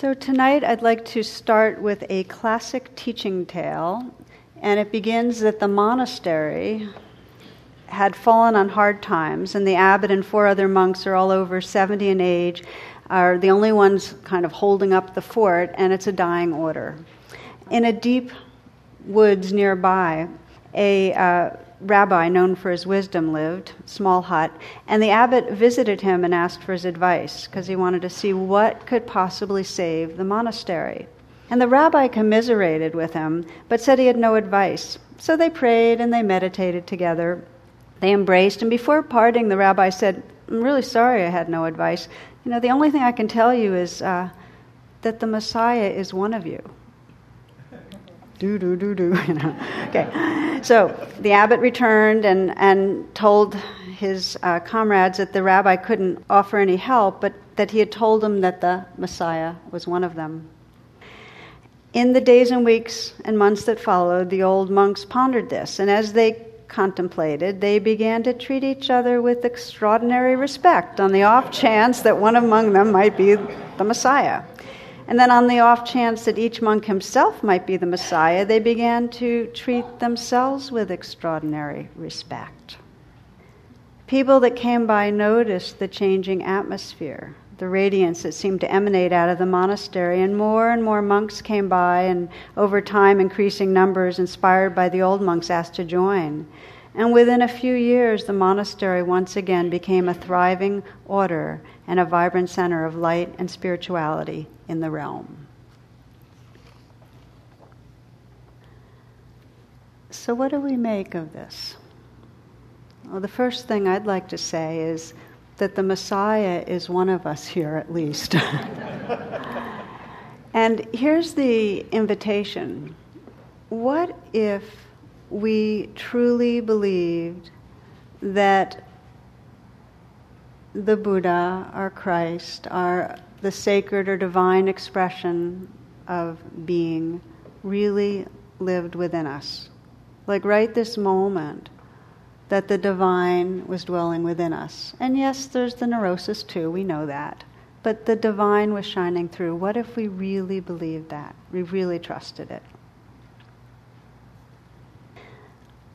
So, tonight I'd like to start with a classic teaching tale, and it begins that the monastery had fallen on hard times, and the abbot and four other monks are all over 70 in age, are the only ones kind of holding up the fort, and it's a dying order. In a deep woods nearby, a uh, rabbi known for his wisdom lived, small hut, and the abbot visited him and asked for his advice because he wanted to see what could possibly save the monastery. And the rabbi commiserated with him, but said he had no advice. So they prayed and they meditated together. They embraced, and before parting, the rabbi said, I'm really sorry I had no advice. You know, the only thing I can tell you is uh, that the Messiah is one of you do do do do. You know okay. So the abbot returned and and told his uh, comrades that the rabbi couldn't offer any help but that he had told them that the messiah was one of them. In the days and weeks and months that followed the old monks pondered this and as they contemplated they began to treat each other with extraordinary respect on the off chance that one among them might be the messiah and then, on the off chance that each monk himself might be the Messiah, they began to treat themselves with extraordinary respect. People that came by noticed the changing atmosphere, the radiance that seemed to emanate out of the monastery, and more and more monks came by, and over time, increasing numbers inspired by the old monks asked to join. And within a few years, the monastery once again became a thriving order and a vibrant center of light and spirituality in the realm. So, what do we make of this? Well, the first thing I'd like to say is that the Messiah is one of us here at least. and here's the invitation What if we truly believed that the Buddha, our Christ, our the sacred or divine expression of being really lived within us. Like right this moment, that the divine was dwelling within us. And yes, there's the neurosis too, we know that. But the divine was shining through. What if we really believed that? We really trusted it.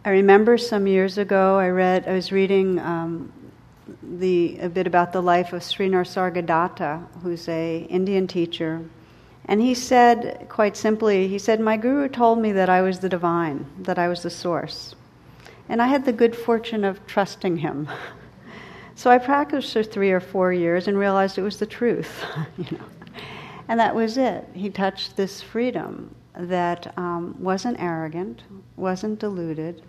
I remember some years ago, I read, I was reading um, the, a bit about the life of Sri Nisargadatta, who's a Indian teacher. And he said, quite simply, he said, My guru told me that I was the divine, that I was the source. And I had the good fortune of trusting him. so I practiced for three or four years and realized it was the truth. you know. And that was it. He touched this freedom that um, wasn't arrogant, wasn't deluded,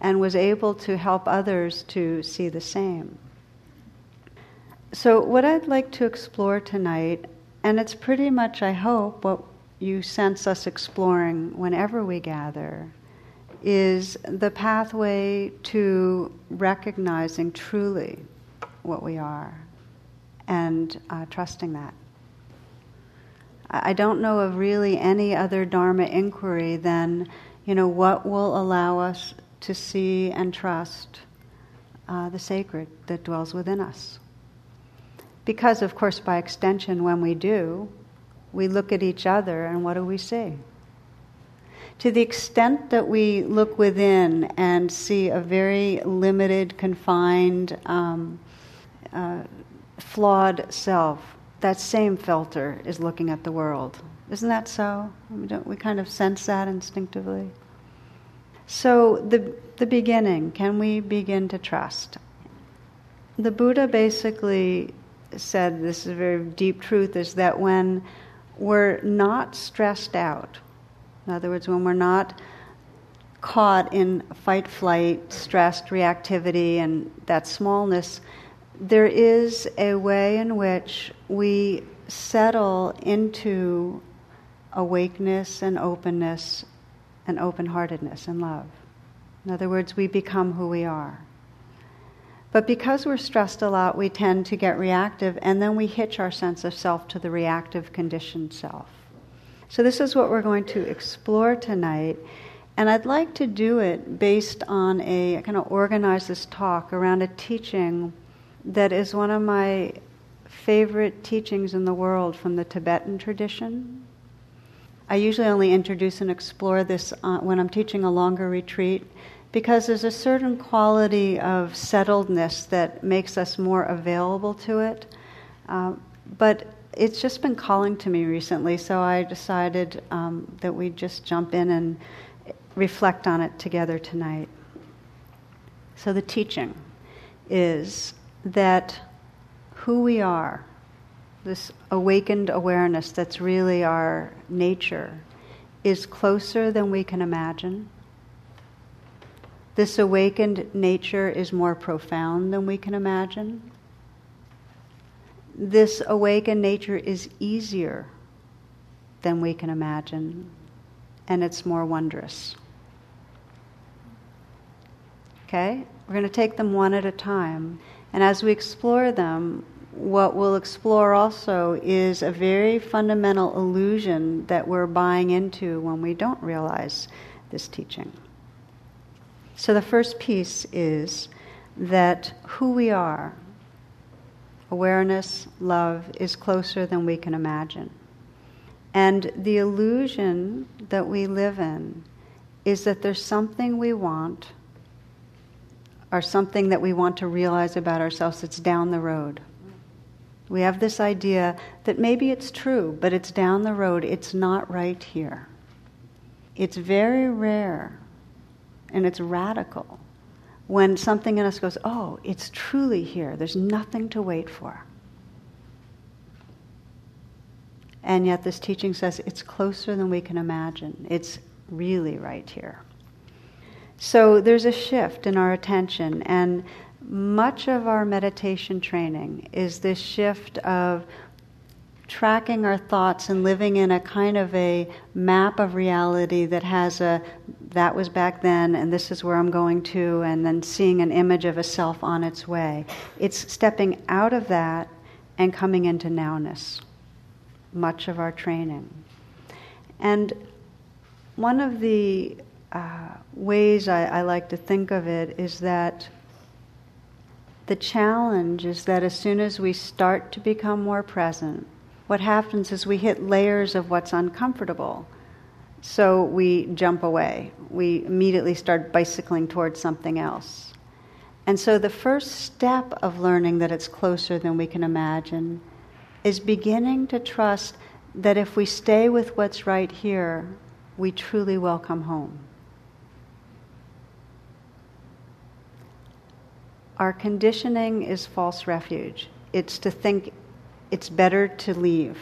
and was able to help others to see the same. So, what I'd like to explore tonight, and it's pretty much, I hope, what you sense us exploring whenever we gather, is the pathway to recognizing truly what we are and uh, trusting that. I don't know of really any other Dharma inquiry than, you know, what will allow us to see and trust uh, the sacred that dwells within us. Because, of course, by extension, when we do, we look at each other and what do we see? To the extent that we look within and see a very limited, confined, um, uh, flawed self, that same filter is looking at the world. Isn't that so? We, we kind of sense that instinctively. So, the, the beginning, can we begin to trust? The Buddha basically said this is a very deep truth is that when we're not stressed out, in other words, when we're not caught in fight, flight, stressed reactivity, and that smallness, there is a way in which we settle into awakeness and openness and open heartedness and love. In other words, we become who we are. But because we're stressed a lot, we tend to get reactive, and then we hitch our sense of self to the reactive conditioned self. So, this is what we're going to explore tonight. And I'd like to do it based on a kind of organize this talk around a teaching that is one of my favorite teachings in the world from the Tibetan tradition. I usually only introduce and explore this uh, when I'm teaching a longer retreat because there's a certain quality of settledness that makes us more available to it. Uh, but it's just been calling to me recently, so I decided um, that we'd just jump in and reflect on it together tonight. So, the teaching is that who we are, this awakened awareness that's really our nature, is closer than we can imagine. This awakened nature is more profound than we can imagine this awakened nature is easier than we can imagine, and it's more wondrous. Okay? We're going to take them one at a time. And as we explore them, what we'll explore also is a very fundamental illusion that we're buying into when we don't realize this teaching. So the first piece is that who we are, awareness, love, is closer than we can imagine. And the illusion that we live in is that there's something we want or something that we want to realize about ourselves that's down the road. We have this idea that maybe it's true, but it's down the road, it's not right here. It's very rare and it's radical when something in us goes, oh, it's truly here, there's nothing to wait for. And yet, this teaching says it's closer than we can imagine. It's really right here. So, there's a shift in our attention, and much of our meditation training is this shift of tracking our thoughts and living in a kind of a map of reality that has a that was back then and this is where I'm going to and then seeing an image of a self on its way. It's stepping out of that and coming into nowness. Much of our training. And one of the uh, ways I, I like to think of it is that the challenge is that as soon as we start to become more present, what happens is we hit layers of what's uncomfortable. So we jump away. We immediately start bicycling towards something else. And so the first step of learning that it's closer than we can imagine is beginning to trust that if we stay with what's right here, we truly will come home. Our conditioning is false refuge. It's to think it's better to leave.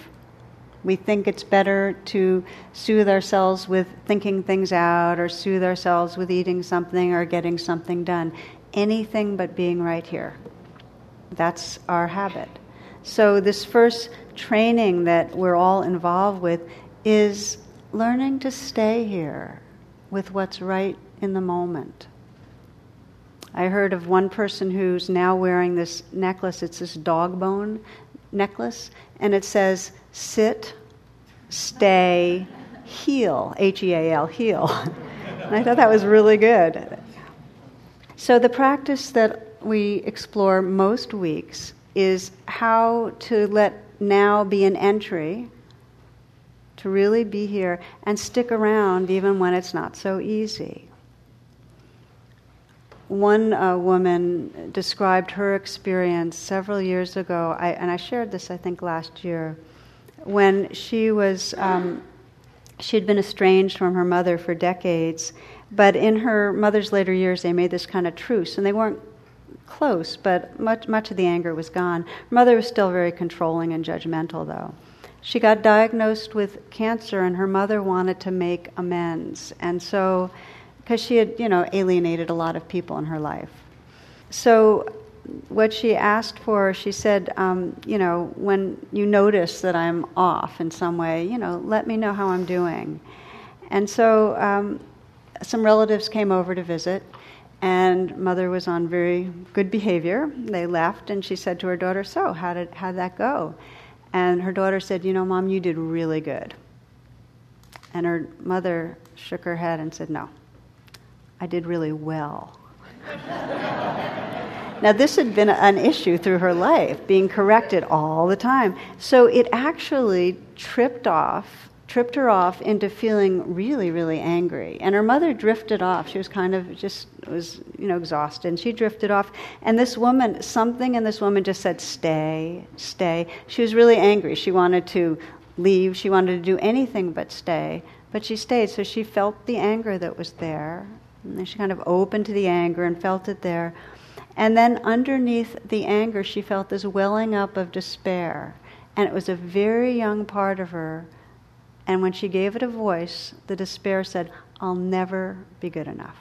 We think it's better to soothe ourselves with thinking things out or soothe ourselves with eating something or getting something done. Anything but being right here. That's our habit. So, this first training that we're all involved with is learning to stay here with what's right in the moment. I heard of one person who's now wearing this necklace. It's this dog bone necklace, and it says, sit, stay, heal, H E A L, heal. and I thought that was really good. So, the practice that we explore most weeks is how to let now be an entry, to really be here and stick around even when it's not so easy one uh, woman described her experience several years ago, I, and I shared this, I think, last year, when she was, um, she had been estranged from her mother for decades, but in her mother's later years, they made this kind of truce, and they weren't close, but much, much of the anger was gone. Her mother was still very controlling and judgmental, though. She got diagnosed with cancer, and her mother wanted to make amends, and so because she had, you know, alienated a lot of people in her life. So, what she asked for, she said, um, you know, when you notice that I'm off in some way, you know, let me know how I'm doing. And so, um, some relatives came over to visit, and mother was on very good behavior. They left, and she said to her daughter, "So, how did how that go?" And her daughter said, "You know, mom, you did really good." And her mother shook her head and said, "No, I did really well. Now, this had been an issue through her life, being corrected all the time. So it actually tripped off, tripped her off into feeling really, really angry. And her mother drifted off. She was kind of just was, you know, exhausted. And she drifted off. And this woman, something in this woman just said, "Stay, stay." She was really angry. She wanted to leave. She wanted to do anything but stay. But she stayed. So she felt the anger that was there. And she kind of opened to the anger and felt it there. And then underneath the anger, she felt this welling up of despair. And it was a very young part of her. And when she gave it a voice, the despair said, I'll never be good enough.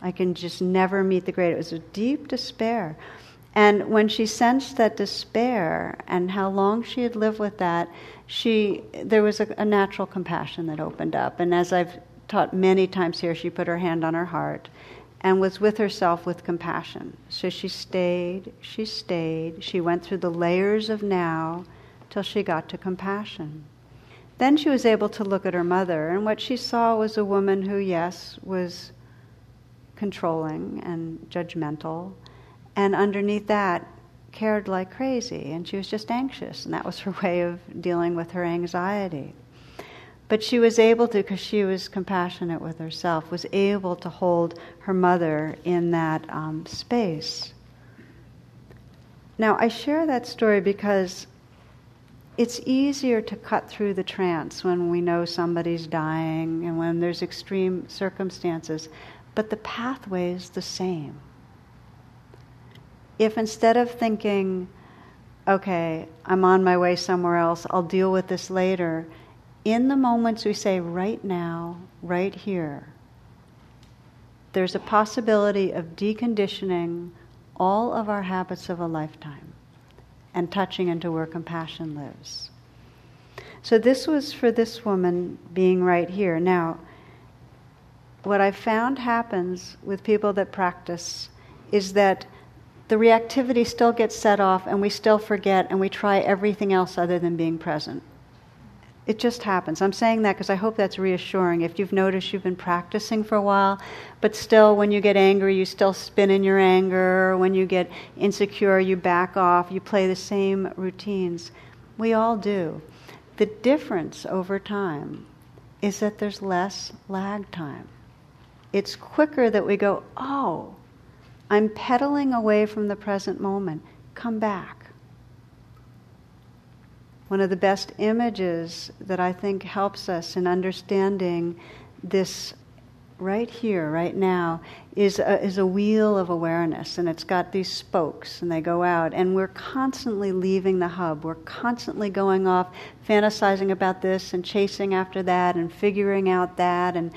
I can just never meet the great. It was a deep despair. And when she sensed that despair and how long she had lived with that, she there was a, a natural compassion that opened up. And as I've taught many times here, she put her hand on her heart and was with herself with compassion. So she stayed, she stayed, she went through the layers of now till she got to compassion. Then she was able to look at her mother, and what she saw was a woman who, yes, was controlling and judgmental, and underneath that, cared like crazy, and she was just anxious, and that was her way of dealing with her anxiety. But she was able to, because she was compassionate with herself, was able to hold her mother in that um, space. Now, I share that story because it's easier to cut through the trance when we know somebody's dying and when there's extreme circumstances, but the pathway is the same. If instead of thinking, okay, I'm on my way somewhere else, I'll deal with this later, in the moments we say, right now, right here, there's a possibility of deconditioning all of our habits of a lifetime and touching into where compassion lives. So, this was for this woman being right here. Now, what I found happens with people that practice is that the reactivity still gets set off and we still forget and we try everything else other than being present. It just happens. I'm saying that because I hope that's reassuring. If you've noticed you've been practicing for a while, but still, when you get angry, you still spin in your anger. When you get insecure, you back off. You play the same routines. We all do. The difference over time is that there's less lag time. It's quicker that we go, oh, I'm pedaling away from the present moment. Come back one of the best images that I think helps us in understanding this right here, right now, is a, is a wheel of awareness, and it's got these spokes, and they go out, and we're constantly leaving the hub. We're constantly going off, fantasizing about this, and chasing after that, and figuring out that, and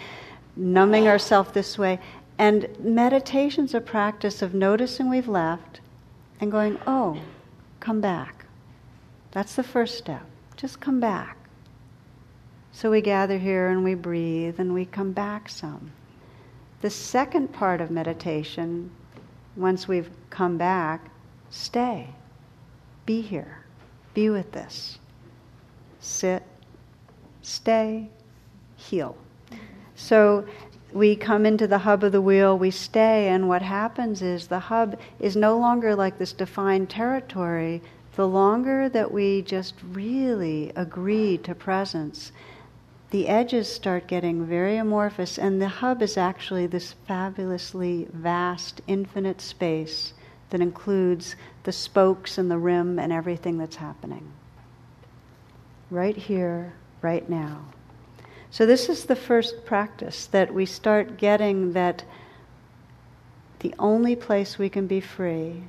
numbing ourselves this way. And meditation's a practice of noticing we've left and going, oh, come back that's the first step. Just come back. So we gather here and we breathe and we come back some. The second part of meditation, once we've come back, stay. Be here. Be with this. Sit, stay, heal. So we come into the hub of the wheel, we stay, and what happens is the hub is no longer like this defined territory the longer that we just really agree to presence, the edges start getting very amorphous, and the hub is actually this fabulously vast, infinite space that includes the spokes and the rim and everything that's happening. Right here, right now. So, this is the first practice that we start getting that the only place we can be free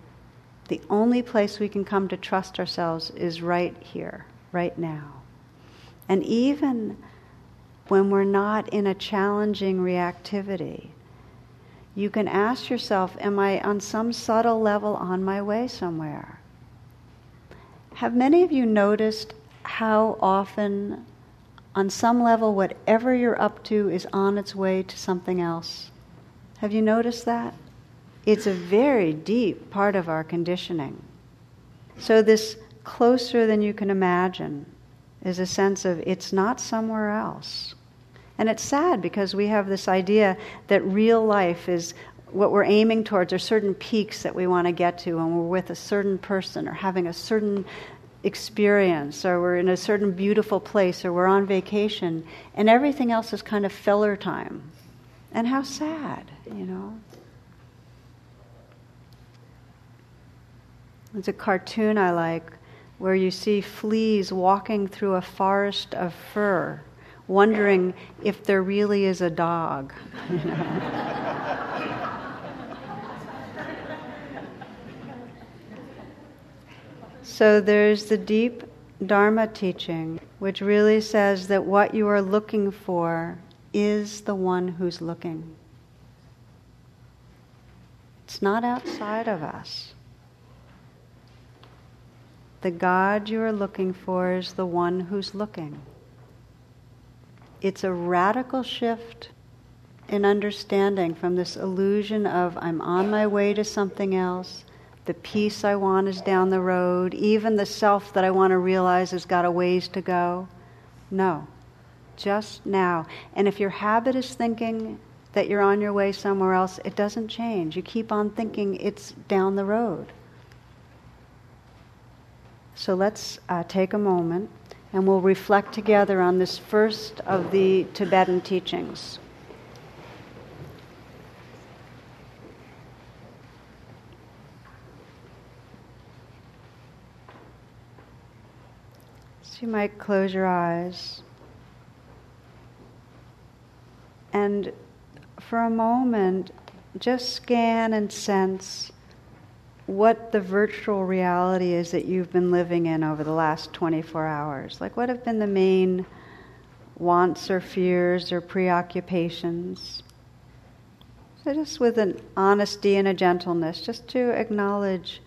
the only place we can come to trust ourselves is right here, right now. And even when we're not in a challenging reactivity, you can ask yourself, Am I on some subtle level on my way somewhere? Have many of you noticed how often, on some level, whatever you're up to is on its way to something else? Have you noticed that? It's a very deep part of our conditioning. So, this closer than you can imagine is a sense of it's not somewhere else. And it's sad because we have this idea that real life is what we're aiming towards are certain peaks that we want to get to when we're with a certain person or having a certain experience or we're in a certain beautiful place or we're on vacation and everything else is kind of filler time. And how sad, you know? There's a cartoon I like where you see fleas walking through a forest of fur, wondering if there really is a dog. So there's the deep Dharma teaching, which really says that what you are looking for is the one who's looking. It's not outside of us. The God you are looking for is the one who's looking. It's a radical shift in understanding from this illusion of I'm on my way to something else, the peace I want is down the road. Even the self that I want to realize has got a ways to go. No, just now. And if your habit is thinking that you're on your way somewhere else, it doesn't change. You keep on thinking it's down the road. So let's uh, take a moment and we'll reflect together on this first of the Tibetan teachings. So you might close your eyes and for a moment just scan and sense what the virtual reality is that you've been living in over the last 24 hours. Like, what have been the main wants or fears or preoccupations? So, just with an honesty and a gentleness, just to acknowledge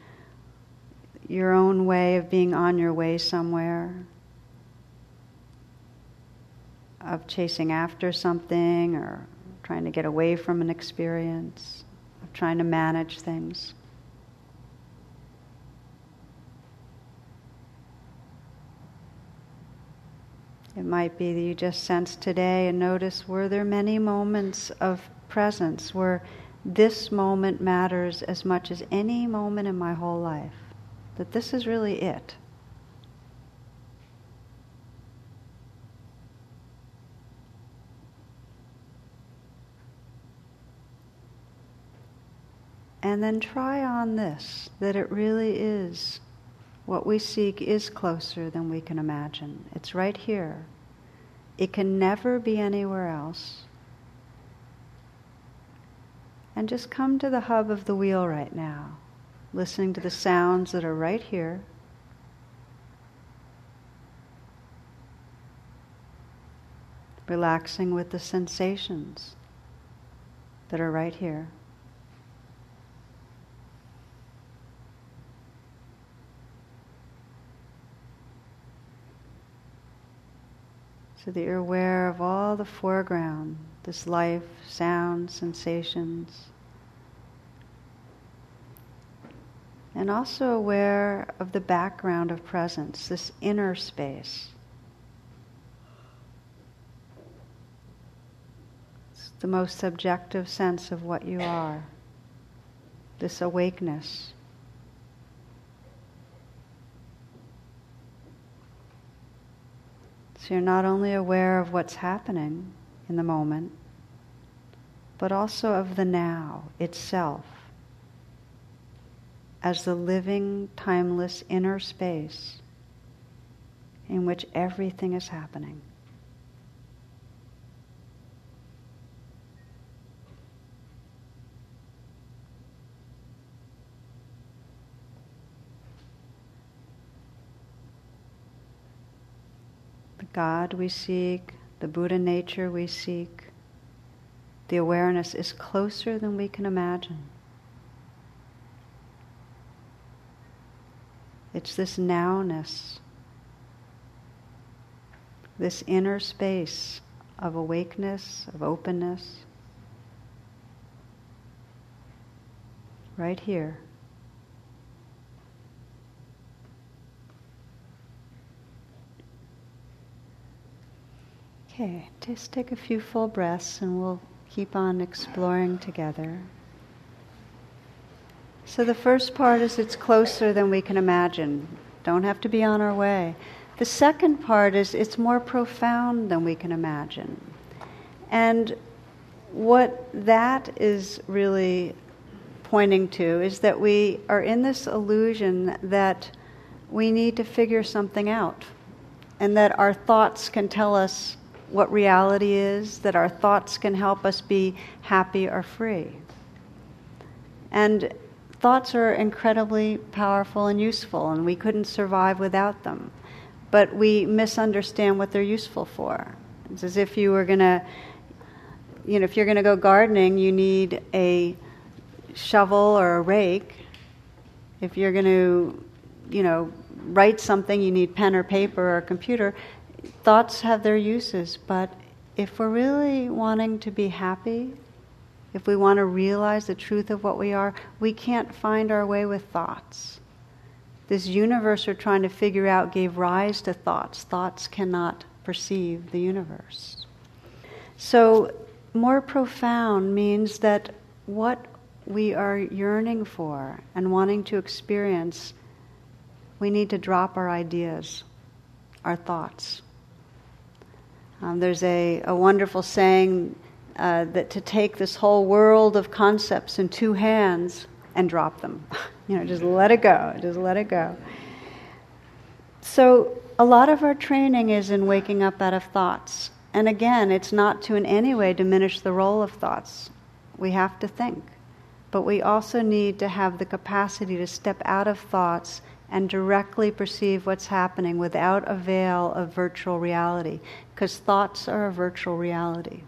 your own way of being on your way somewhere of chasing after something or trying to get away from an experience, of trying to manage things. It might be that you just sense today and notice were there many moments of presence where this moment matters as much as any moment in my whole life? That this is really it. And then try on this that it really is what we seek is closer than we can imagine. It's right here. It can never be anywhere else. And just come to the hub of the wheel right now, listening to the sounds that are right here. Relaxing with the sensations that are right here. So that you're aware of all the foreground, this life, sound, sensations. And also aware of the background of presence, this inner space. It's the most subjective sense of what you are, this awakeness. So you're not only aware of what's happening in the moment, but also of the now itself as the living, timeless inner space in which everything is happening. God we seek, the Buddha nature we seek, the awareness is closer than we can imagine. It's this nowness, this inner space of awakeness, of openness, right here. Okay, just take a few full breaths and we'll keep on exploring together. So the first part is it's closer than we can imagine. Don't have to be on our way. The second part is it's more profound than we can imagine. And what that is really pointing to is that we are in this illusion that we need to figure something out and that our thoughts can tell us what reality is, that our thoughts can help us be happy or free. And thoughts are incredibly powerful and useful, and we couldn't survive without them. But we misunderstand what they're useful for. It's as if you were going to, you know, if you're going to go gardening, you need a shovel or a rake. If you're going to, you know, write something, you need pen or paper or a computer thoughts have their uses, but if we're really wanting to be happy, if we want to realize the truth of what we are, we can't find our way with thoughts. This universe we're trying to figure out gave rise to thoughts. Thoughts cannot perceive the universe. So, more profound means that what we are yearning for and wanting to experience, we need to drop our ideas, our thoughts. Um, there's a, a wonderful saying uh, that to take this whole world of concepts in two hands and drop them. you know, just let it go, just let it go. So, a lot of our training is in waking up out of thoughts. And again, it's not to in any way diminish the role of thoughts. We have to think. But we also need to have the capacity to step out of thoughts and directly perceive what's happening without a veil of virtual reality, because thoughts are a virtual reality.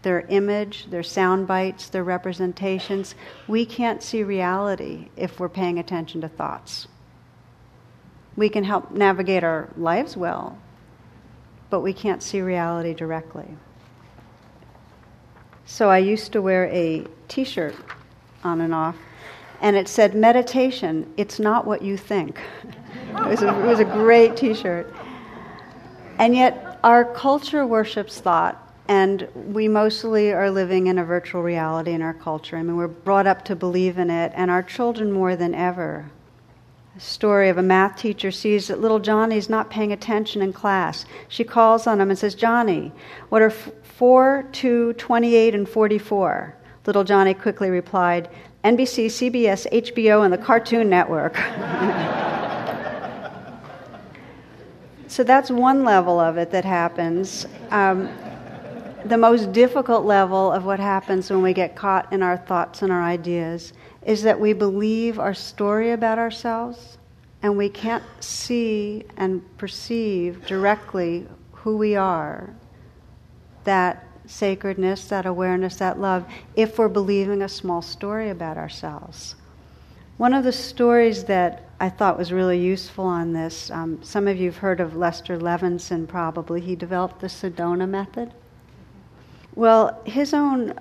They're image, they're sound bites, they're representations. We can't see reality if we're paying attention to thoughts. We can help navigate our lives well, but we can't see reality directly. So I used to wear a t shirt on and off and it said, Meditation, it's not what you think. it, was a, it was a great t shirt. And yet, our culture worships thought, and we mostly are living in a virtual reality in our culture. I mean, we're brought up to believe in it, and our children more than ever. A story of a math teacher sees that little Johnny's not paying attention in class. She calls on him and says, Johnny, what are 4, 2, 28, and 44? Little Johnny quickly replied, NBC, CBS, HBO, and the Cartoon Network. so that's one level of it that happens. Um, the most difficult level of what happens when we get caught in our thoughts and our ideas is that we believe our story about ourselves and we can't see and perceive directly who we are. That sacredness, that awareness, that love, if we're believing a small story about ourselves. One of the stories that I thought was really useful on this, um, some of you have heard of Lester Levenson probably. He developed the Sedona method. Well, his own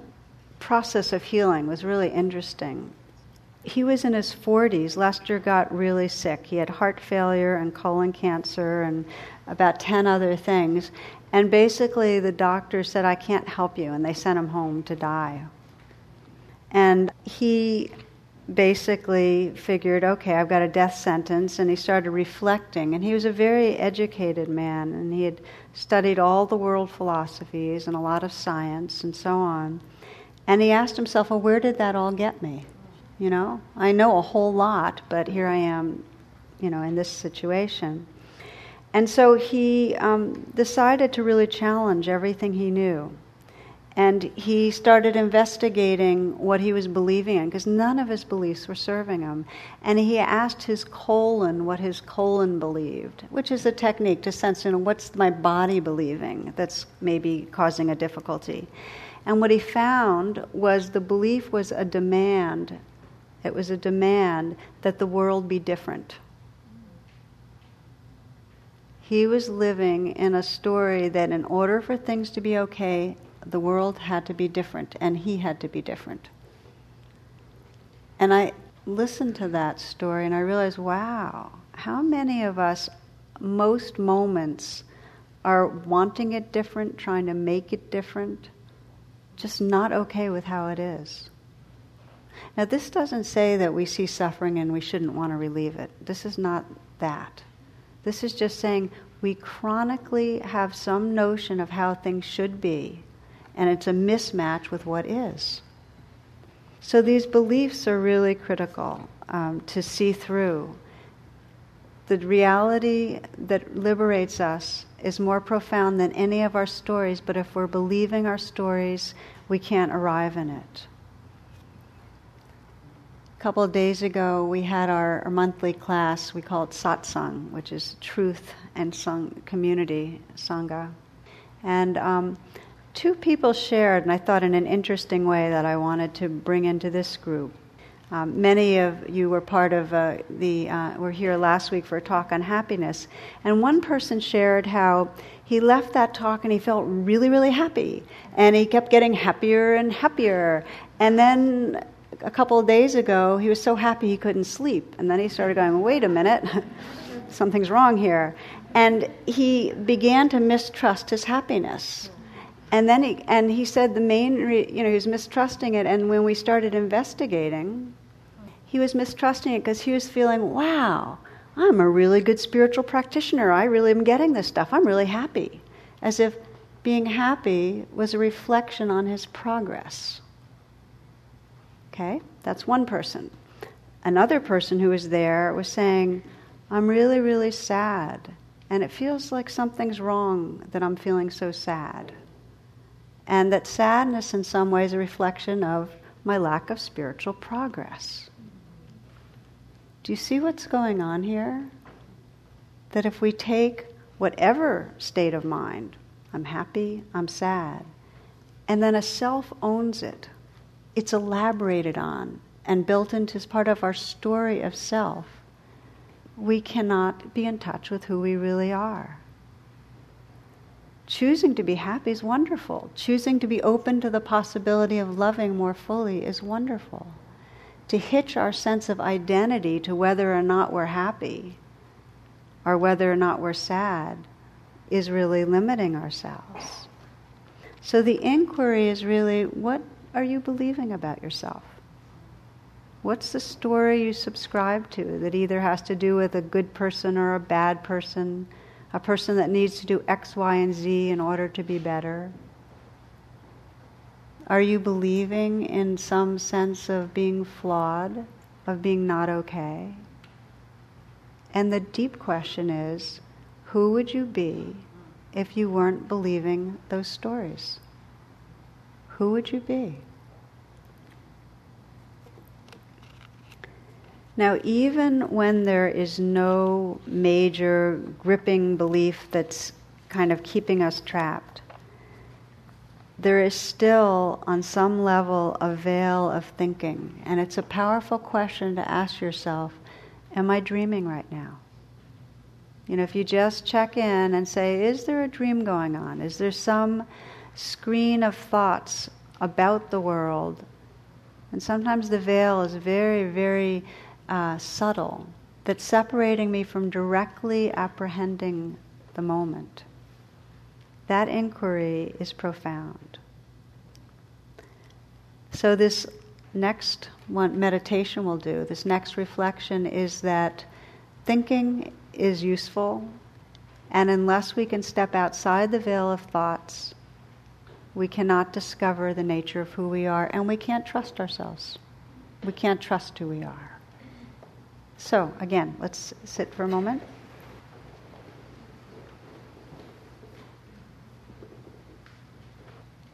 process of healing was really interesting. He was in his 40s. Lester got really sick. He had heart failure and colon cancer and about 10 other things. And basically, the doctor said, I can't help you, and they sent him home to die. And he basically figured, okay, I've got a death sentence, and he started reflecting. And he was a very educated man, and he had studied all the world philosophies and a lot of science and so on. And he asked himself, well, where did that all get me? You know, I know a whole lot, but here I am, you know, in this situation. And so he um, decided to really challenge everything he knew. And he started investigating what he was believing in, because none of his beliefs were serving him. And he asked his colon what his colon believed, which is a technique to sense, you know, what's my body believing that's maybe causing a difficulty. And what he found was the belief was a demand. It was a demand that the world be different he was living in a story that in order for things to be okay, the world had to be different and he had to be different. And I listened to that story and I realized, wow, how many of us, most moments, are wanting it different, trying to make it different, just not okay with how it is. Now, this doesn't say that we see suffering and we shouldn't want to relieve it. This is not that. This is just saying we chronically have some notion of how things should be, and it's a mismatch with what is. So, these beliefs are really critical um, to see through. The reality that liberates us is more profound than any of our stories, but if we're believing our stories, we can't arrive in it. A couple of days ago, we had our, our monthly class. We call it satsang, which is truth and sang, community, sangha. And um, two people shared, and I thought in an interesting way that I wanted to bring into this group. Um, many of you were part of uh, the, uh, were here last week for a talk on happiness. And one person shared how he left that talk and he felt really, really happy. And he kept getting happier and happier. And then a couple of days ago, he was so happy he couldn't sleep. And then he started going, wait a minute, something's wrong here. And he began to mistrust his happiness. And then he, and he said the main, re, you know, he was mistrusting it. And when we started investigating, he was mistrusting it because he was feeling, wow, I'm a really good spiritual practitioner. I really am getting this stuff. I'm really happy. As if being happy was a reflection on his progress. Okay, that's one person. Another person who was there was saying, I'm really, really sad. And it feels like something's wrong that I'm feeling so sad. And that sadness, in some ways, a reflection of my lack of spiritual progress. Do you see what's going on here? That if we take whatever state of mind, I'm happy, I'm sad, and then a self owns it, it's elaborated on and built into as part of our story of self, we cannot be in touch with who we really are. Choosing to be happy is wonderful. Choosing to be open to the possibility of loving more fully is wonderful to hitch our sense of identity to whether or not we're happy or whether or not we're sad is really limiting ourselves. So the inquiry is really what are you believing about yourself? What's the story you subscribe to that either has to do with a good person or a bad person, a person that needs to do X, Y, and Z in order to be better? Are you believing in some sense of being flawed, of being not okay? And the deep question is who would you be if you weren't believing those stories? Who would you be? Now, even when there is no major gripping belief that's kind of keeping us trapped, there is still, on some level, a veil of thinking. And it's a powerful question to ask yourself Am I dreaming right now? You know, if you just check in and say, Is there a dream going on? Is there some screen of thoughts about the world? And sometimes the veil is very, very uh, subtle, that's separating me from directly apprehending the moment that inquiry is profound. So, this next one meditation we'll do, this next reflection is that thinking is useful, and unless we can step outside the veil of thoughts, we cannot discover the nature of who we are, and we can't trust ourselves. We can't trust who we are. So, again, let's sit for a moment.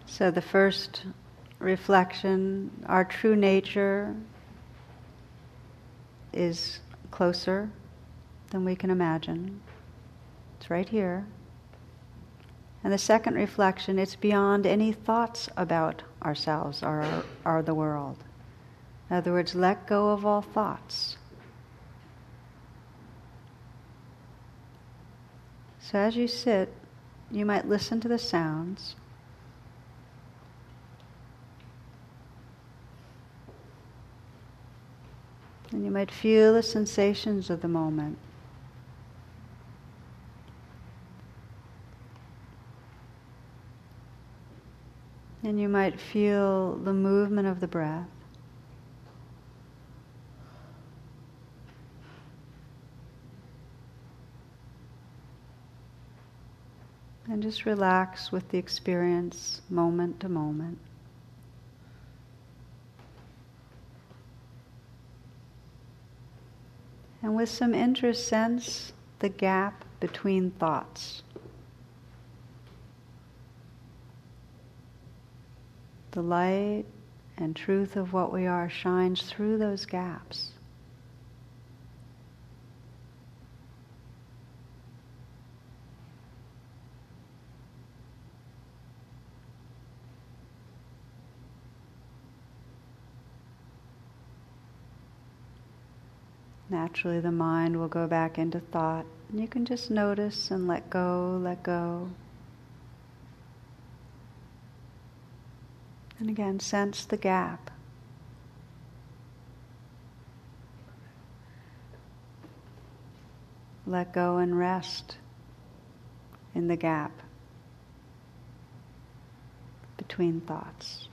So, the first reflection, our true nature is closer than we can imagine. It's right here. And the second reflection, it's beyond any thoughts about ourselves or, or the world. In other words, let go of all thoughts. So as you sit, you might listen to the sounds. And you might feel the sensations of the moment. And you might feel the movement of the breath. And just relax with the experience moment to moment. And with some interest, sense the gap between thoughts. The light and truth of what we are shines through those gaps. Naturally, the mind will go back into thought. And you can just notice and let go, let go. And again, sense the gap. Let go and rest in the gap between thoughts.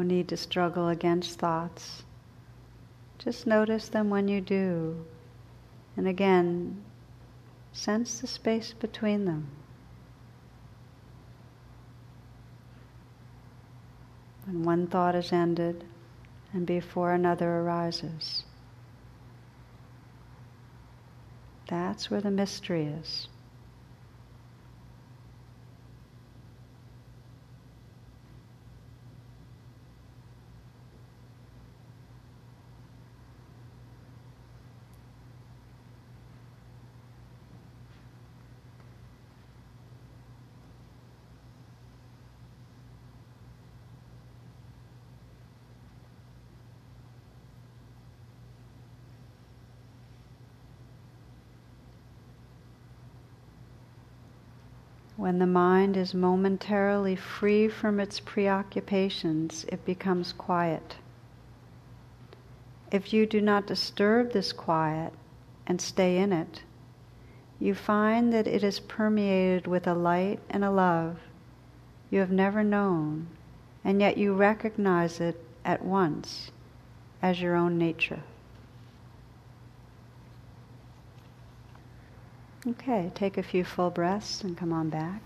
No need to struggle against thoughts. Just notice them when you do. And again, sense the space between them. When one thought is ended and before another arises. That's where the mystery is. When the mind is momentarily free from its preoccupations, it becomes quiet. If you do not disturb this quiet and stay in it, you find that it is permeated with a light and a love you have never known, and yet you recognize it at once as your own nature. Okay, take a few full breaths and come on back.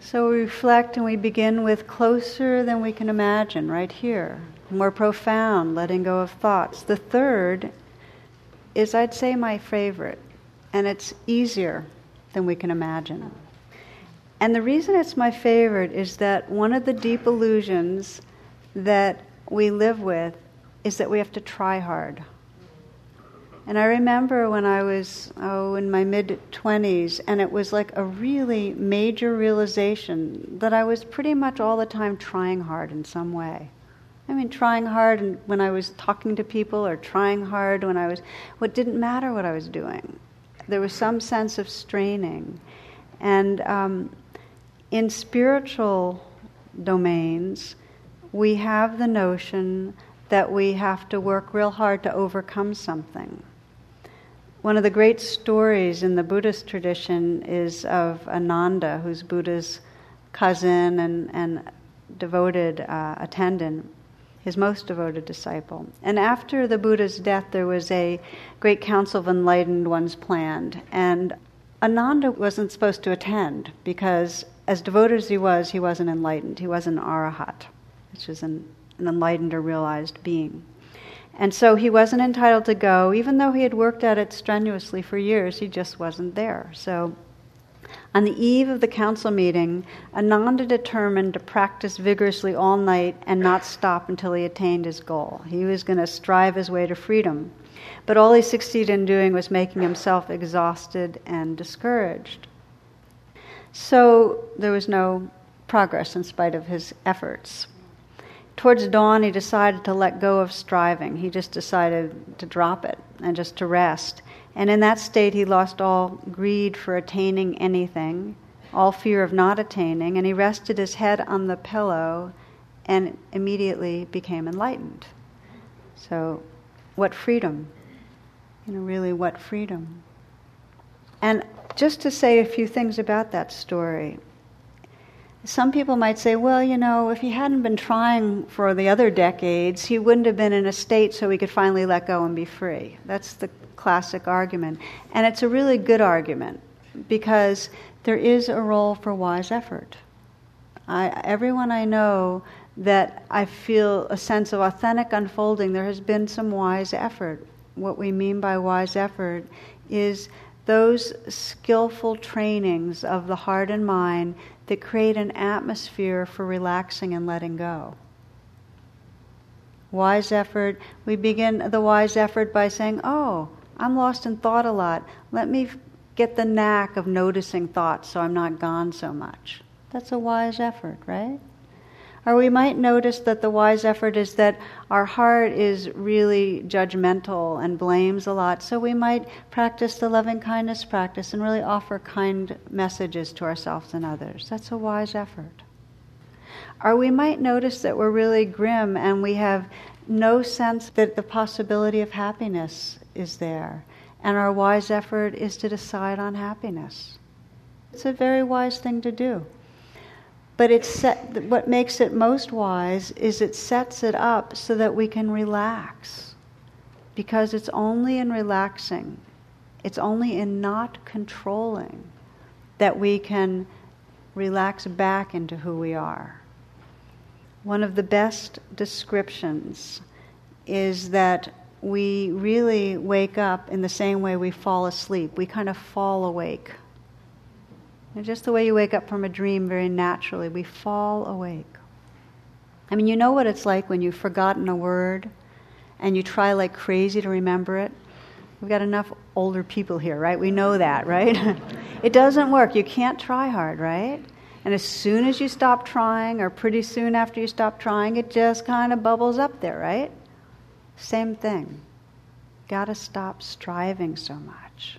So we reflect and we begin with closer than we can imagine, right here. More profound, letting go of thoughts. The third is, I'd say, my favorite, and it's easier than we can imagine. And the reason it's my favorite is that one of the deep illusions that we live with is that we have to try hard. And I remember when I was, oh, in my mid 20s, and it was like a really major realization that I was pretty much all the time trying hard in some way. I mean, trying hard when I was talking to people, or trying hard when I was, what didn't matter what I was doing. There was some sense of straining. And um, in spiritual domains, we have the notion that we have to work real hard to overcome something. One of the great stories in the Buddhist tradition is of Ananda, who's Buddha's cousin and, and devoted uh, attendant, his most devoted disciple. And after the Buddha's death, there was a great council of enlightened ones planned. And Ananda wasn't supposed to attend because, as devoted as he was, he wasn't enlightened. He was an arahat, which is an, an enlightened or realized being. And so he wasn't entitled to go, even though he had worked at it strenuously for years, he just wasn't there. So on the eve of the council meeting, Ananda determined to practice vigorously all night and not stop until he attained his goal. He was going to strive his way to freedom. But all he succeeded in doing was making himself exhausted and discouraged. So there was no progress in spite of his efforts. Towards dawn, he decided to let go of striving. He just decided to drop it and just to rest. And in that state, he lost all greed for attaining anything all fear of not attaining, and he rested his head on the pillow and immediately became enlightened. So, what freedom? You know, really, what freedom? And just to say a few things about that story, some people might say, well, you know, if he hadn't been trying for the other decades, he wouldn't have been in a state so he could finally let go and be free. That's the classic argument. And it's a really good argument because there is a role for wise effort. I, everyone I know that I feel a sense of authentic unfolding, there has been some wise effort. What we mean by wise effort is those skillful trainings of the heart and mind that create an atmosphere for relaxing and letting go. Wise effort, we begin the wise effort by saying, Oh, I'm lost in thought a lot. Let me get the knack of noticing thoughts so I'm not gone so much. That's a wise effort, right? Or we might notice that the wise effort is that our heart is really judgmental and blames a lot, so we might practice the loving kindness practice and really offer kind messages to ourselves and others. That's a wise effort. Or we might notice that we're really grim and we have no sense that the possibility of happiness is there. And our wise effort is to decide on happiness. It's a very wise thing to do. But it's set, what makes it most wise is it sets it up so that we can relax. Because it's only in relaxing, it's only in not controlling that we can relax back into who we are. One of the best descriptions is that we really wake up in the same way we fall asleep. We kind of fall awake. And just the way you wake up from a dream very naturally, we fall awake. I mean, you know what it's like when you've forgotten a word and you try like crazy to remember it? We've got enough older people here, right? We know that, right? it doesn't work. You can't try hard, right? And as soon as you stop trying, or pretty soon after you stop trying, it just kind of bubbles up there, right? Same thing. Got to stop striving so much.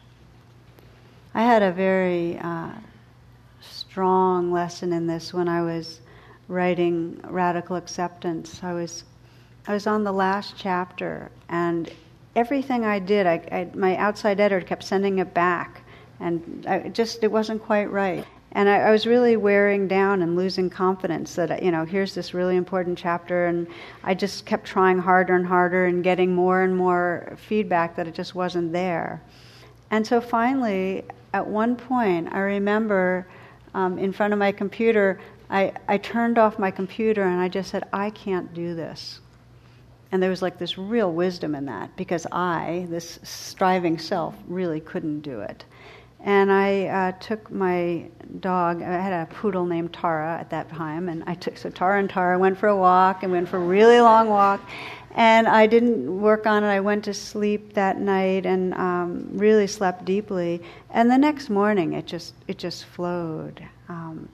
I had a very uh, strong lesson in this when I was writing Radical Acceptance. I was, I was on the last chapter, and everything I did, I, I, my outside editor kept sending it back, and I just it wasn't quite right. And I, I, was really wearing down and losing confidence that you know here's this really important chapter, and I just kept trying harder and harder and getting more and more feedback that it just wasn't there. And so finally, at one point, I remember um, in front of my computer, I, I turned off my computer and I just said, I can't do this. And there was like this real wisdom in that because I, this striving self, really couldn't do it. And I uh, took my dog, I had a poodle named Tara at that time, and I took, so Tara and Tara went for a walk and went for a really long walk. And I didn't work on it. I went to sleep that night and um, really slept deeply. And the next morning, it just it just flowed. Um,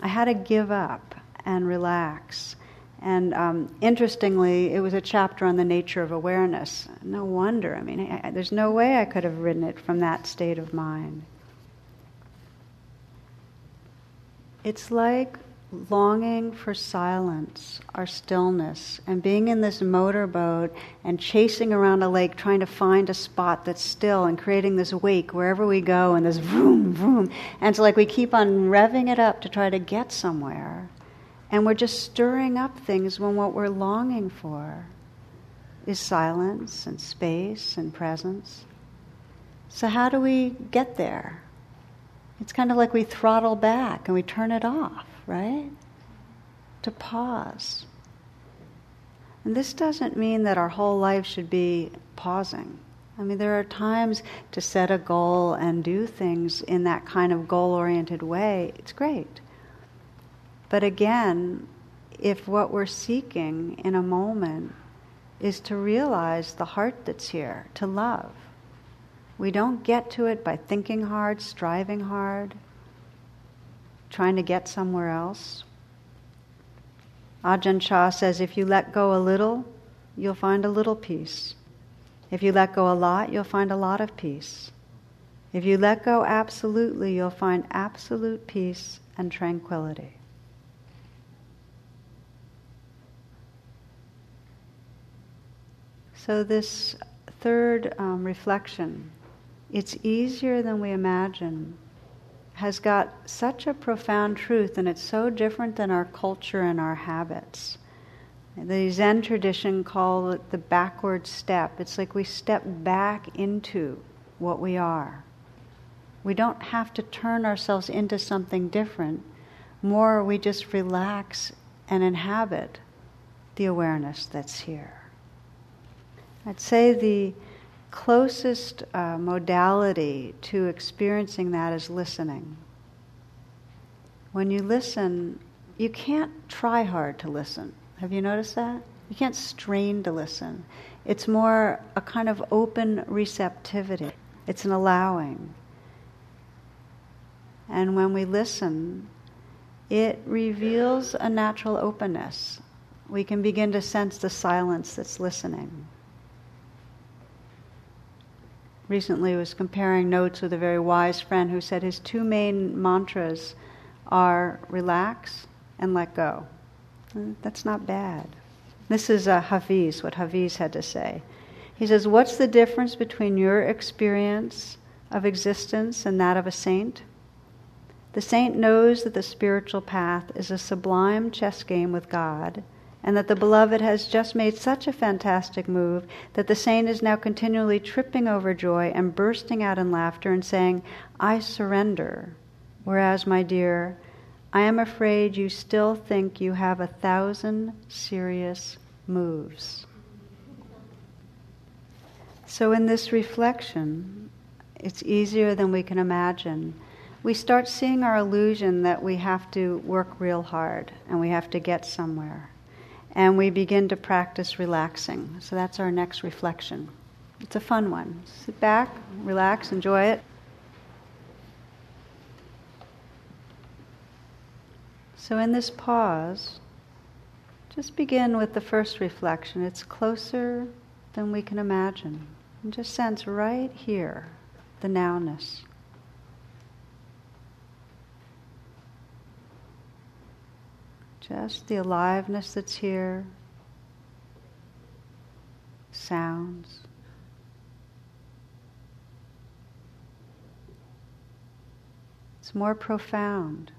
I had to give up and relax. And um, interestingly, it was a chapter on the nature of awareness. No wonder. I mean, I, there's no way I could have written it from that state of mind. It's like longing for silence our stillness and being in this motorboat and chasing around a lake trying to find a spot that's still and creating this wake wherever we go and this vroom vroom. And it's like we keep on revving it up to try to get somewhere. And we're just stirring up things when what we're longing for is silence and space and presence. So how do we get there? It's kind of like we throttle back and we turn it off right? To pause. And this doesn't mean that our whole life should be pausing. I mean, there are times to set a goal and do things in that kind of goal oriented way. It's great. But again, if what we're seeking in a moment is to realize the heart that's here, to love, we don't get to it by thinking hard, striving hard trying to get somewhere else. Ajahn Chah says if you let go a little, you'll find a little peace. If you let go a lot, you'll find a lot of peace. If you let go absolutely, you'll find absolute peace and tranquility. So, this third um, reflection, it's easier than we imagine, has got such a profound truth, and it's so different than our culture and our habits. The Zen tradition call it the backward step. It's like we step back into what we are. We don't have to turn ourselves into something different. More, we just relax and inhabit the awareness that's here. I'd say the closest uh, modality to experiencing that is listening. When you listen, you can't try hard to listen. Have you noticed that? You can't strain to listen. It's more a kind of open receptivity, it's an allowing. And when we listen, it reveals a natural openness. We can begin to sense the silence that's listening. Recently was comparing notes with a very wise friend who said his two main mantras are relax and let go. Uh, that's not bad. This is a Hafiz, what Hafiz had to say. He says, What's the difference between your experience of existence and that of a saint? The saint knows that the spiritual path is a sublime chess game with God, and that the beloved has just made such a fantastic move that the saint is now continually tripping over joy and bursting out in laughter and saying, I surrender. Whereas, my dear, I am afraid you still think you have a thousand serious moves. So, in this reflection, it's easier than we can imagine we start seeing our illusion that we have to work real hard and we have to get somewhere. And we begin to practice relaxing. So that's our next reflection. It's a fun one. Sit back, relax, enjoy it. So, in this pause, just begin with the first reflection. It's closer than we can imagine. And just sense right here the nowness. Just the aliveness that's here, sounds. It's more profound.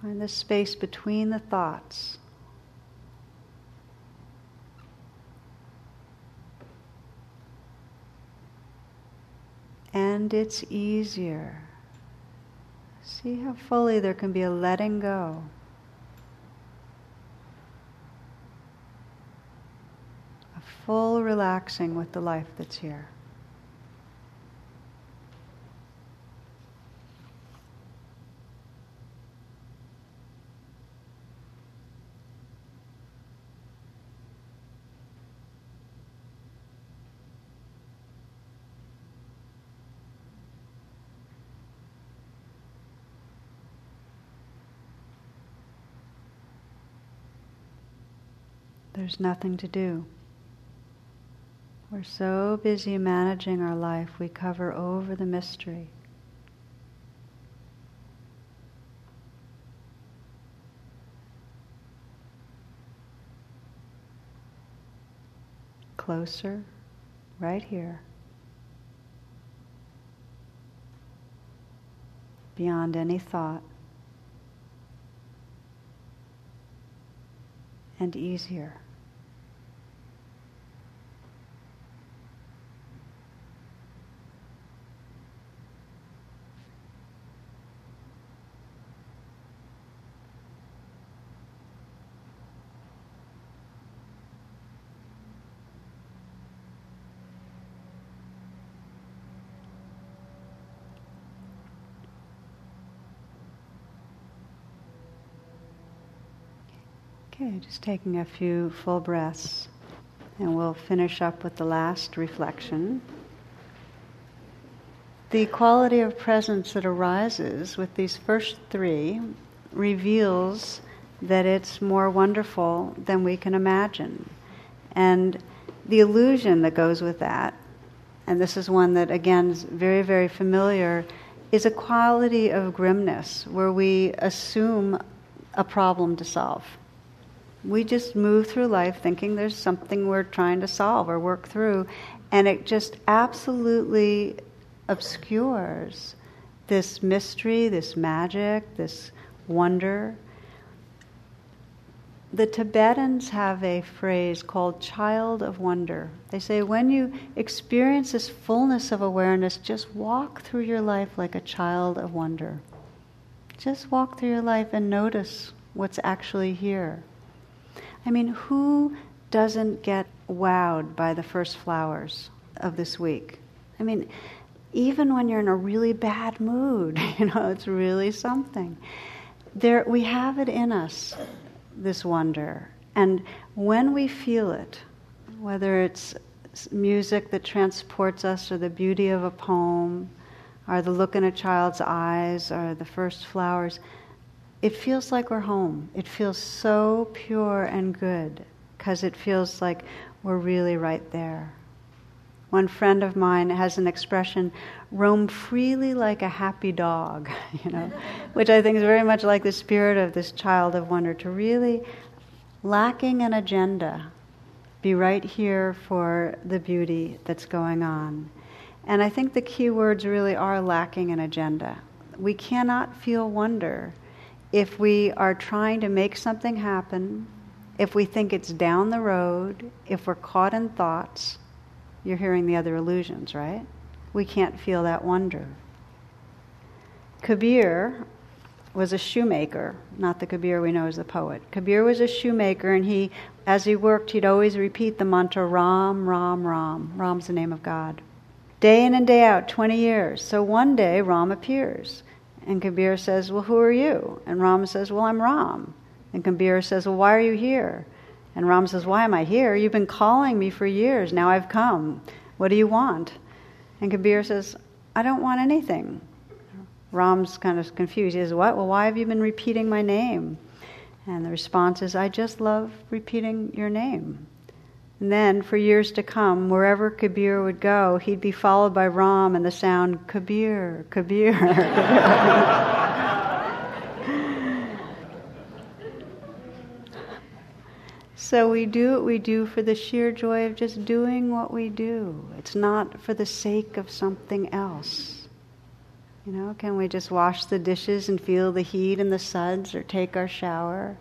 Find the space between the thoughts. And it's easier. See how fully there can be a letting go. Full relaxing with the life that's here. There's nothing to do. We're so busy managing our life, we cover over the mystery. Closer, right here. Beyond any thought. And easier. Okay, just taking a few full breaths, and we'll finish up with the last reflection. The quality of presence that arises with these first three reveals that it's more wonderful than we can imagine. And the illusion that goes with that and this is one that again is very, very familiar, is a quality of grimness where we assume a problem to solve. We just move through life thinking there's something we're trying to solve or work through, and it just absolutely obscures this mystery, this magic, this wonder. The Tibetans have a phrase called child of wonder. They say, when you experience this fullness of awareness, just walk through your life like a child of wonder. Just walk through your life and notice what's actually here. I mean, who doesn't get wowed by the first flowers of this week? I mean, even when you're in a really bad mood, you know, it's really something. There, we have it in us, this wonder. And when we feel it, whether it's music that transports us, or the beauty of a poem, or the look in a child's eyes, or the first flowers, it feels like we're home. It feels so pure and good because it feels like we're really right there. One friend of mine has an expression, roam freely like a happy dog, you know, which I think is very much like the spirit of this child of wonder, to really, lacking an agenda, be right here for the beauty that's going on. And I think the key words really are lacking an agenda. We cannot feel wonder if we are trying to make something happen, if we think it's down the road, if we're caught in thoughts, you're hearing the other illusions, right? We can't feel that wonder. Kabir was a shoemaker, not the Kabir we know as the poet. Kabir was a shoemaker, and he, as he worked, he'd always repeat the mantra Ram, Ram, Ram. Ram's the name of God. Day in and day out, 20 years. So one day, Ram appears. And Kabir says, Well, who are you? And Ram says, Well, I'm Ram. And Kabir says, Well, why are you here? And Ram says, Why am I here? You've been calling me for years. Now I've come. What do you want? And Kabir says, I don't want anything. Ram's kind of confused. He says, What? Well, why have you been repeating my name? And the response is, I just love repeating your name. And then, for years to come, wherever Kabir would go, he'd be followed by Ram and the sound, Kabir, Kabir. so we do what we do for the sheer joy of just doing what we do. It's not for the sake of something else. You know, can we just wash the dishes and feel the heat and the suds or take our shower?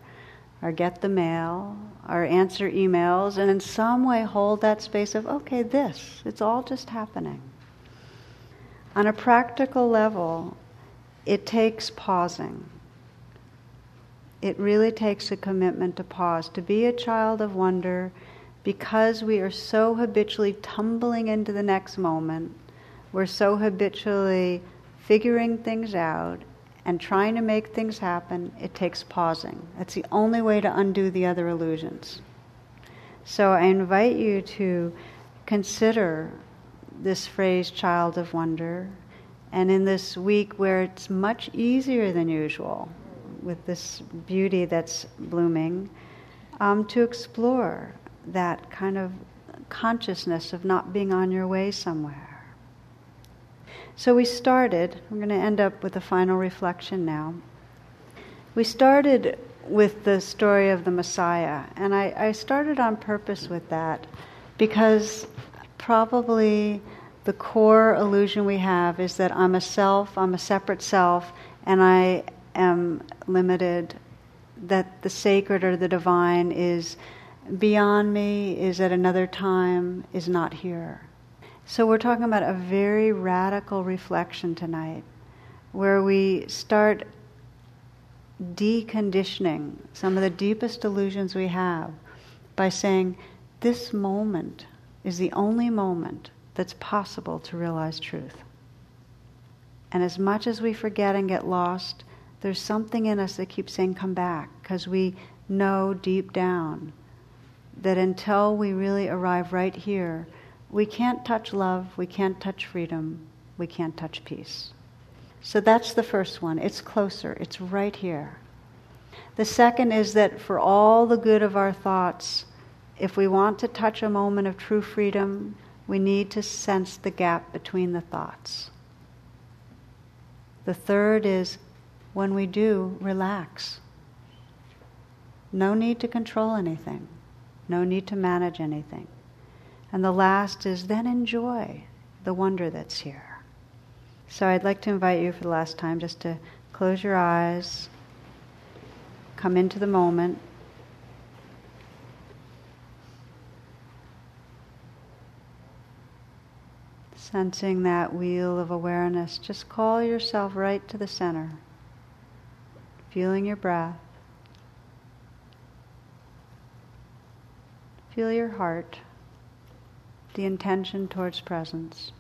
or get the mail or answer emails and in some way hold that space of, okay, this, it's all just happening. On a practical level, it takes pausing. It really takes a commitment to pause, to be a child of wonder because we are so habitually tumbling into the next moment. We're so habitually figuring things out and trying to make things happen, it takes pausing. That's the only way to undo the other illusions. So I invite you to consider this phrase, child of wonder, and in this week where it's much easier than usual, with this beauty that's blooming, um, to explore that kind of consciousness of not being on your way somewhere. So we started, we're going to end up with a final reflection now. We started with the story of the Messiah, and I, I started on purpose with that because probably the core illusion we have is that I'm a self, I'm a separate self, and I am limited, that the sacred or the divine is beyond me, is at another time, is not here. So, we're talking about a very radical reflection tonight where we start deconditioning some of the deepest illusions we have by saying, This moment is the only moment that's possible to realize truth. And as much as we forget and get lost, there's something in us that keeps saying, Come back, because we know deep down that until we really arrive right here, we can't touch love, we can't touch freedom, we can't touch peace. So that's the first one. It's closer, it's right here. The second is that for all the good of our thoughts, if we want to touch a moment of true freedom, we need to sense the gap between the thoughts. The third is when we do, relax. No need to control anything, no need to manage anything. And the last is then enjoy the wonder that's here. So I'd like to invite you for the last time just to close your eyes, come into the moment. Sensing that wheel of awareness, just call yourself right to the center. Feeling your breath. Feel your heart, the intention towards presence.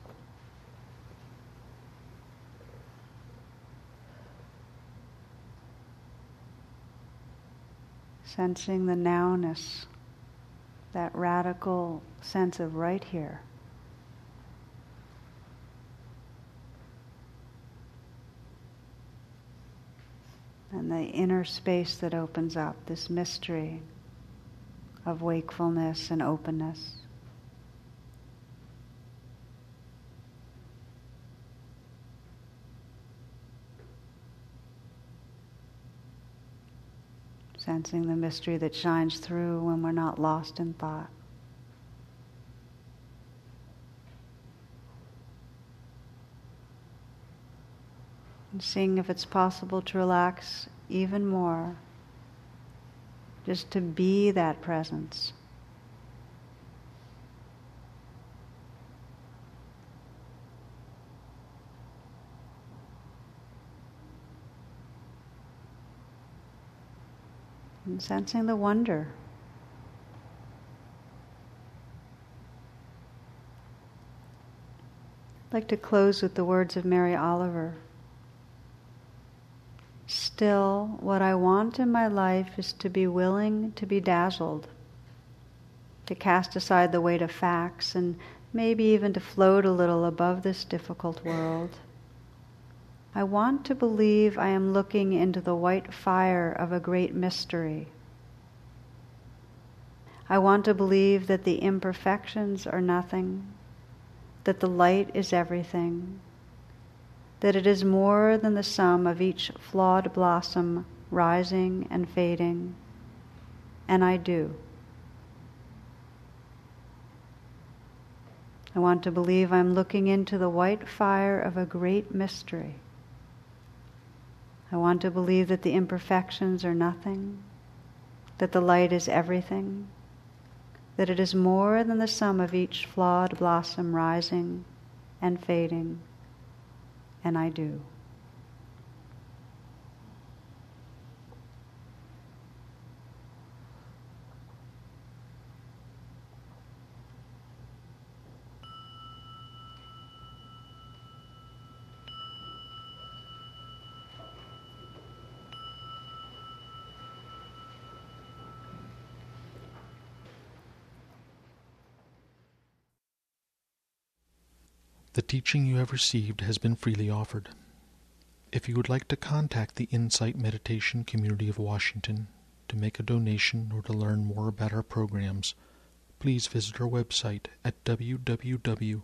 Sensing the nowness, that radical sense of right here. And the inner space that opens up, this mystery of wakefulness and openness. Sensing the mystery that shines through when we're not lost in thought. And seeing if it's possible to relax even more just to be that presence. And sensing the wonder. I'd like to close with the words of Mary Oliver. Still, what I want in my life is to be willing to be dazzled, to cast aside the weight of facts, and maybe even to float a little above this difficult world. I want to believe I am looking into the white fire of a great mystery. I want to believe that the imperfections are nothing, that the light is everything, that it is more than the sum of each flawed blossom rising and fading, and I do. I want to believe I'm looking into the white fire of a great mystery. I want to believe that the imperfections are nothing, that the light is everything, that it is more than the sum of each flawed blossom rising and fading and I do. The teaching you have received has been freely offered. If you would like to contact the Insight Meditation Community of Washington to make a donation or to learn more about our programs, please visit our website at www.imcw.org.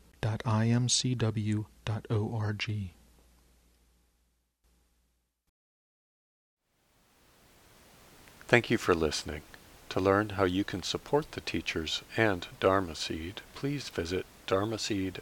Thank you for listening. To learn how you can support the teachers and Dharma Seed, please visit dharmaseed.org